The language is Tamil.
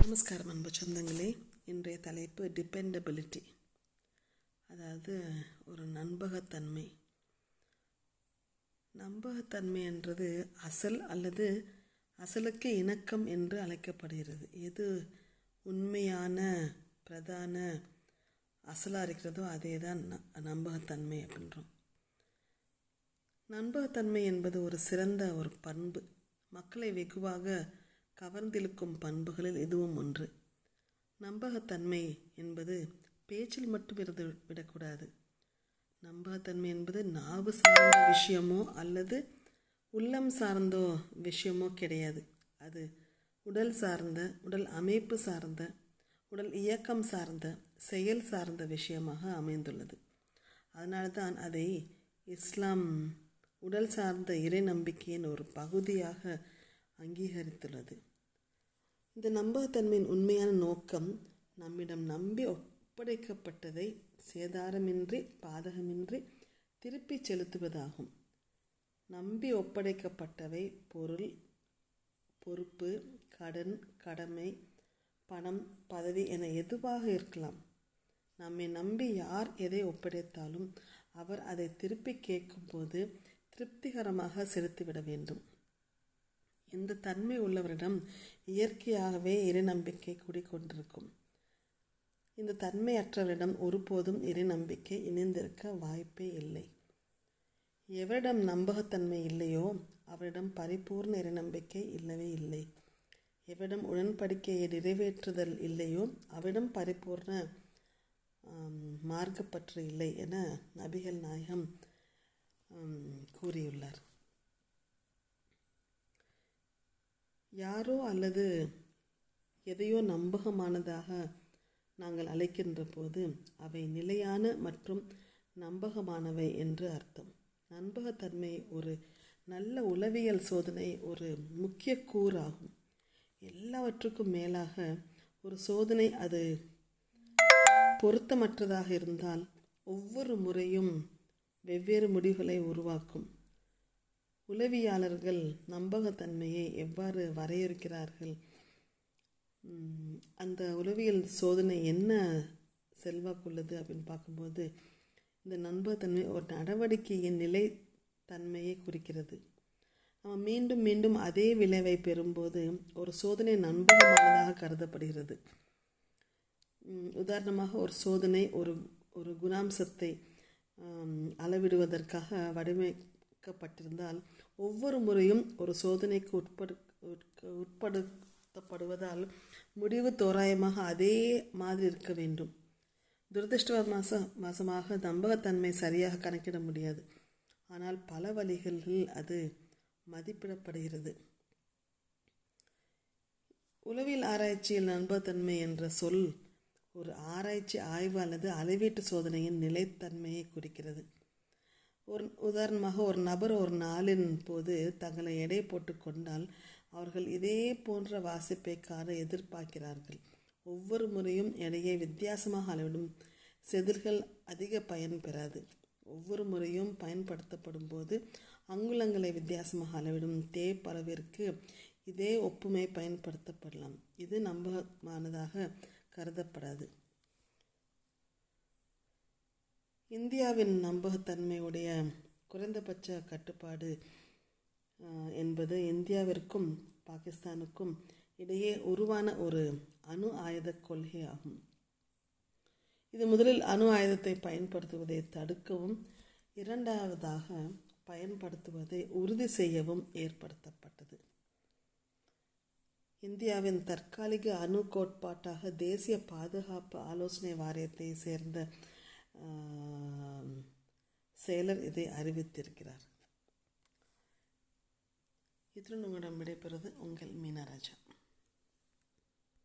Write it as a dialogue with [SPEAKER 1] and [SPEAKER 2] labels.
[SPEAKER 1] நமஸ்காரம் அன்பு சொந்தங்களே. இன்றைய தலைப்பு டிபெண்டபிலிட்டி அதாவது ஒரு நண்பகத்தன்மை நம்பகத்தன்மை என்றது அசல் அல்லது அசலுக்கு இணக்கம் என்று அழைக்கப்படுகிறது. எது உண்மையான பிரதான அசலாக இருக்கிறதோ அதே தான் ந- நம்பகத்தன்மை அப்படின்றோம். நண்பகத்தன்மை என்பது ஒரு சிறந்த ஒரு பண்பு. மக்களை வெகுவாக கவர்ந்திழுக்கும் பண்புகளில் இதுவும் ஒன்று. நம்பகத்தன்மை என்பது பேச்சில் மட்டும் இருந்து விடக்கூடாது. நம்பகத்தன்மை என்பது நாவு சார்ந்த விஷயமோ அல்லது உள்ளம் சார்ந்தோ விஷயமோ கிடையாது. அது உடல் சார்ந்த உடல் அமைப்பு சார்ந்த உடல் இயக்கம் சார்ந்த செயல் சார்ந்த விஷயமாக அமைந்துள்ளது. அதனால்தான் அதை இஸ்லாம் உடல் சார்ந்த இறை நம்பிக்கையின் ஒரு பகுதியாக அங்கீகரித்துள்ளது. இந்த நம்பகத்தன்மையின் உண்மையான நோக்கம் நம்மிடம் நம்பி ஒப்படைக்கப்பட்டதை சேதாரமின்றி பாதகமின்றி திருப்பிச் செலுத்துவதாகும். நம்பி ஒப்படைக்கப்பட்டவை பொருள் பொறுப்பு கடன் கடமை பணம் பதவி என எதுவாக இருக்கலாம். நம்மை நம்பி யார் எதை ஒப்படைத்தாலும் அவர் அதை திருப்பி கேட்கும்போது திருப்திகரமாக செலுத்திவிட வேண்டும். இந்த தன்மை உள்ளவரிடம் இயற்கையாகவே இறை நம்பிக்கை குடிக்கொண்டிருக்கும் இந்த தன்மையற்றவரிடம் ஒருபோதும் இறை நம்பிக்கை இணைந்திருக்க வாய்ப்பே இல்லை. எவரிடம் நம்பகத்தன்மை இல்லையோ அவரிடம் பரிபூர்ண இறை நம்பிக்கை இல்லவே இல்லை. எவரிடம் உடன்படிக்கையை நிறைவேற்றுதல் இல்லையோ அவரிடம் பரிபூர்ண மார்க்கப்பற்று இல்லை என நபிகள் நாயகம் கூறியுள்ளார். யாரோ அல்லது எதையோ நம்பகமானதாக நாங்கள் அழைக்கின்ற போது அவை நிலையான மற்றும் நம்பகமானவை என்று அர்த்தம். நம்பகத்தன்மை ஒரு நல்ல உளவியல் சோதனை ஒரு முக்கிய கூறாகும். எல்லாவற்றுக்கும் மேலாக ஒரு சோதனை அது பொருத்தமற்றதாக இருந்தால் ஒவ்வொரு முறையும் வெவ்வேறு முடிவுகளை உருவாக்கும். உளவியாளர்கள் நம்பகத்தன்மையை எவ்வாறு வரையறுக்கிறார்கள்? அந்த உளவியல் சோதனை என்ன செல்வாக்குள்ளது அப்படின்னு பார்க்கும்போது இந்த நம்பகத்தன்மை ஒரு நடவடிக்கையின் நிலைத்தன்மையை குறிக்கிறது. நம்ம மீண்டும் மீண்டும் அதே விளைவை பெறும்போது ஒரு சோதனை நம்பகமானதாக கருதப்படுகிறது. உதாரணமாக ஒரு சோதனை ஒரு ஒரு குணாம்சத்தை அளவிடுவதற்காக வடிவமை வடிவமைக்கப்பட்டிருந்தால் ஒவ்வொரு முறையும் ஒரு சோதனைக்கு உட்படு உட்படுத்தப்படுவதால் முடிவு தோராயமாக அதே மாதிரி இருக்க வேண்டும். துரதிருஷ்டவச மாசமாக நம்பகத்தன்மை சரியாக கணக்கிட முடியாது. ஆனால் பல வழிகளில் அது மதிப்பிடப்படுகிறது. உளவியல் ஆராய்ச்சியில் நம்பகத்தன்மை என்ற சொல் ஒரு ஆராய்ச்சி ஆய்வு அல்லது அளவீட்டு சோதனையின் நிலைத்தன்மையை குறிக்கிறது. ஒரு உதாரணமாக ஒரு நபர் ஒரு நாளின் போது தங்களை எடை போட்டு கொண்டால் அவர்கள் இதே போன்ற வாசிப்பை காண எதிர்பார்க்கிறார்கள். ஒவ்வொரு முறையும் எடையை வித்தியாசமாக அளவிடும் செதில்கள் அதிக பயன் பெறாது. ஒவ்வொரு முறையும் பயன்படுத்தப்படும் போது அங்குலங்களை வித்தியாசமாக அளவிடும் டேப் அளவிற்கு இதே ஒப்புமை பயன்படுத்தப்படலாம். இது நம்பகமானதாக கருதப்படாது. இந்தியாவின் நம்பகத்தன்மையுடைய குறைந்தபட்ச கட்டுப்பாடு என்பது இந்தியாவிற்கும் பாகிஸ்தானுக்கும் இடையே உருவான ஒரு அணு ஆயுத கொள்கை ஆகும். இது முதலில் அணு ஆயுதத்தை பயன்படுத்துவதை தடுக்கவும் இரண்டாவதாக பயன்படுத்துவதை உறுதி செய்யவும் ஏற்படுத்தப்பட்டது. இந்தியாவின் தற்காலிக அணு கோட்பாட்டாக தேசிய பாதுகாப்பு ஆலோசனை வாரியத்தை சேர்ந்த செயலர் இதை அறிவித்திருக்கிறார். இத்துடன் உங்களிடம் விடைபெறுவது உங்கள் மீனராஜா.